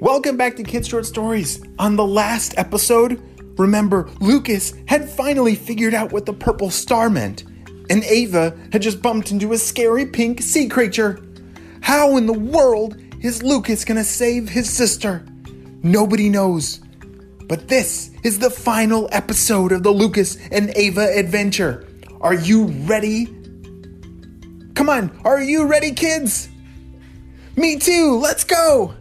Welcome back to Kids Short Stories. On the last episode, remember Lucas had finally figured out what the purple star meant, and Ava had just bumped into a scary pink sea creature. How in the world is Lucas gonna save his sister? Nobody knows. But this is the final episode of the Lucas and Ava adventure. Are you ready? Come on, are you ready, kids? Me too, let's go!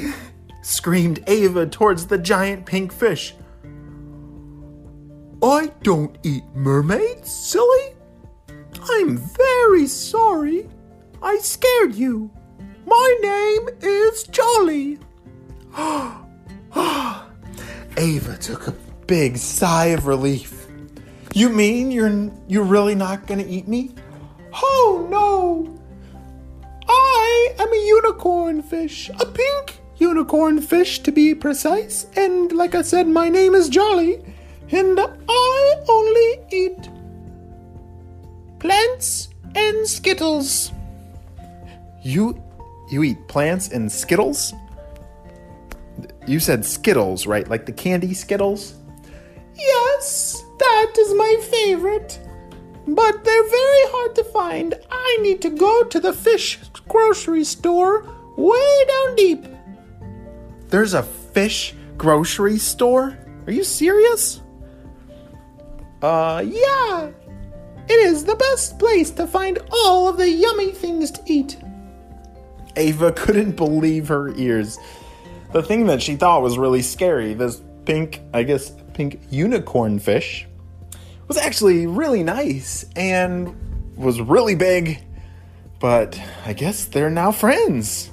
Me! screamed Ava towards the giant pink fish. I don't eat mermaids, silly. I'm very sorry. I scared you. My name is Jolly. Ava took a big sigh of relief. You mean you're you're really not going to eat me? Oh no. I am a unicorn fish, a pink unicorn fish to be precise, and like I said my name is Jolly, and I only eat plants and skittles. You you eat plants and skittles? You said skittles, right? Like the candy skittles? Yes, that is my favorite. But they're very hard to find. I need to go to the fish grocery store way down deep. There's a fish grocery store? Are you serious? Uh, yeah. It is the best place to find all of the yummy things to eat. Ava couldn't believe her ears. The thing that she thought was really scary, this pink, I guess, pink unicorn fish, was actually really nice and was really big. But I guess they're now friends.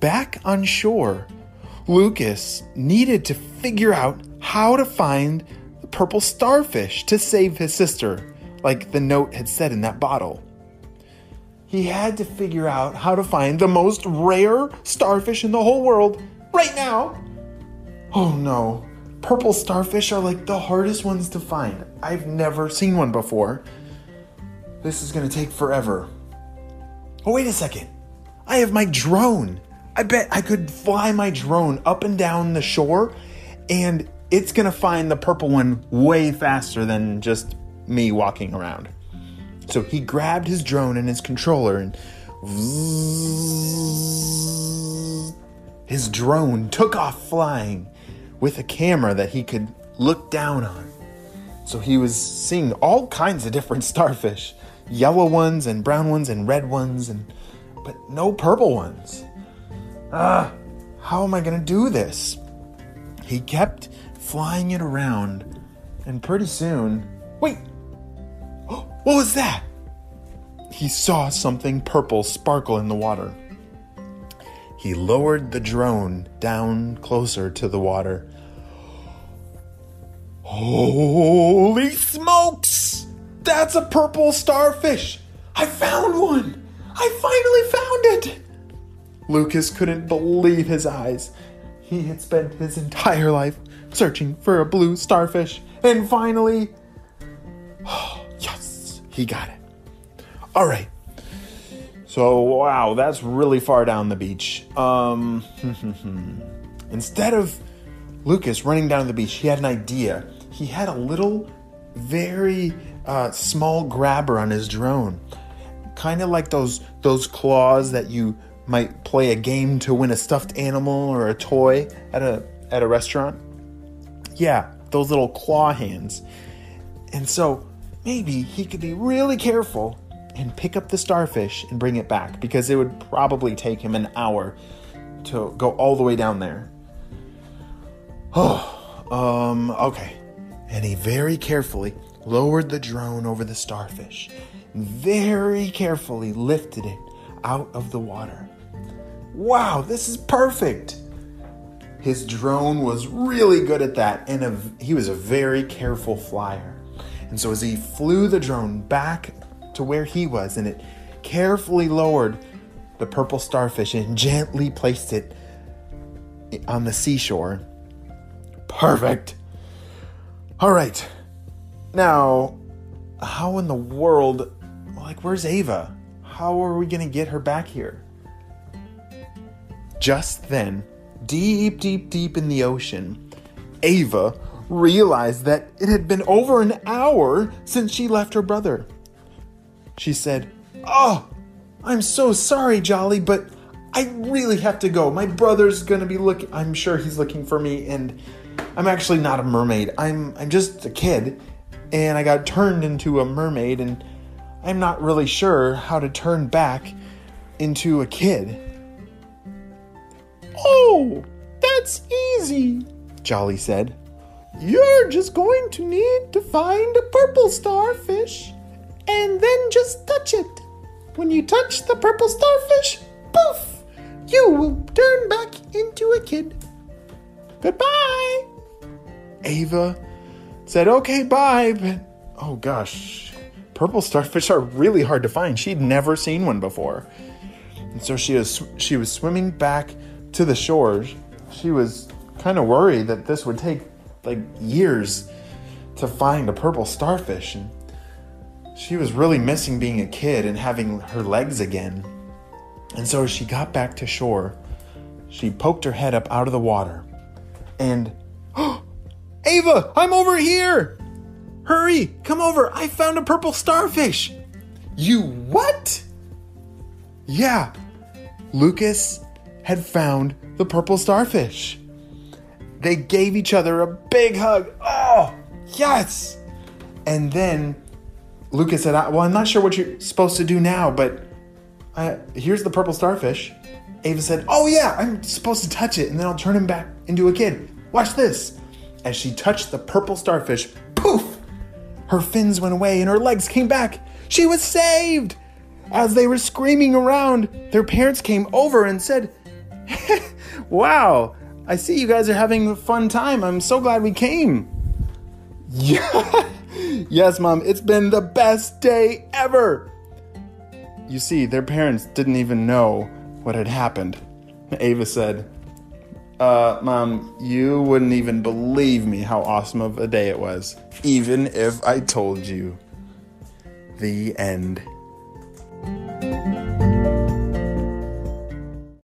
Back on shore, Lucas needed to figure out how to find the purple starfish to save his sister, like the note had said in that bottle. He had to figure out how to find the most rare starfish in the whole world right now. Oh no, purple starfish are like the hardest ones to find. I've never seen one before. This is gonna take forever. Oh, wait a second. I have my drone. I bet I could fly my drone up and down the shore and it's gonna find the purple one way faster than just me walking around. So he grabbed his drone and his controller and his drone took off flying with a camera that he could look down on. So he was seeing all kinds of different starfish, yellow ones and brown ones and red ones and but no purple ones. Ah, how am I going to do this? He kept flying it around and pretty soon, wait. What was that? He saw something purple sparkle in the water. He lowered the drone down closer to the water. Holy smokes! That's a purple starfish! I found one! I finally found it! Lucas couldn't believe his eyes. He had spent his entire life searching for a blue starfish, and finally, yes, he got it. All right. So, wow, that's really far down the beach. Um, instead of Lucas running down the beach, he had an idea. He had a little, very uh, small grabber on his drone, kind of like those those claws that you might play a game to win a stuffed animal or a toy at a at a restaurant. Yeah, those little claw hands. And so maybe he could be really careful and pick up the starfish and bring it back because it would probably take him an hour to go all the way down there. Oh, um, okay. And he very carefully lowered the drone over the starfish, very carefully lifted it out of the water. Wow, this is perfect! His drone was really good at that, and a, he was a very careful flyer. And so, as he flew the drone back to where he was, and it carefully lowered the purple starfish and gently placed it on the seashore. Perfect. All right. Now, how in the world, like, where's Ava? How are we gonna get her back here? Just then, deep, deep, deep in the ocean, Ava realized that it had been over an hour since she left her brother. She said, Oh, I'm so sorry, Jolly, but I really have to go. My brother's gonna be looking, I'm sure he's looking for me, and I'm actually not a mermaid. I'm, I'm just a kid, and I got turned into a mermaid, and I'm not really sure how to turn back into a kid. Oh, that's easy, Jolly said. You're just going to need to find a purple starfish and then just touch it. When you touch the purple starfish, poof, you will turn back into a kid. Goodbye. Ava said, okay, bye, but oh gosh, purple starfish are really hard to find. She'd never seen one before. And so she was she was swimming back to the shores, She was kind of worried that this would take like years to find a purple starfish and she was really missing being a kid and having her legs again. And so as she got back to shore, she poked her head up out of the water and oh, Ava, I'm over here! Hurry, come over. I found a purple starfish. You what? Yeah, Lucas had found the purple starfish. They gave each other a big hug. Oh, yes! And then Lucas said, Well, I'm not sure what you're supposed to do now, but uh, here's the purple starfish. Ava said, Oh, yeah, I'm supposed to touch it, and then I'll turn him back into a kid. Watch this. As she touched the purple starfish, poof! Her fins went away and her legs came back. She was saved! As they were screaming around, their parents came over and said, Wow, I see you guys are having a fun time. I'm so glad we came. Yeah. yes, Mom, it's been the best day ever. You see, their parents didn't even know what had happened. Ava said, uh, Mom, you wouldn't even believe me how awesome of a day it was, even if I told you. The end.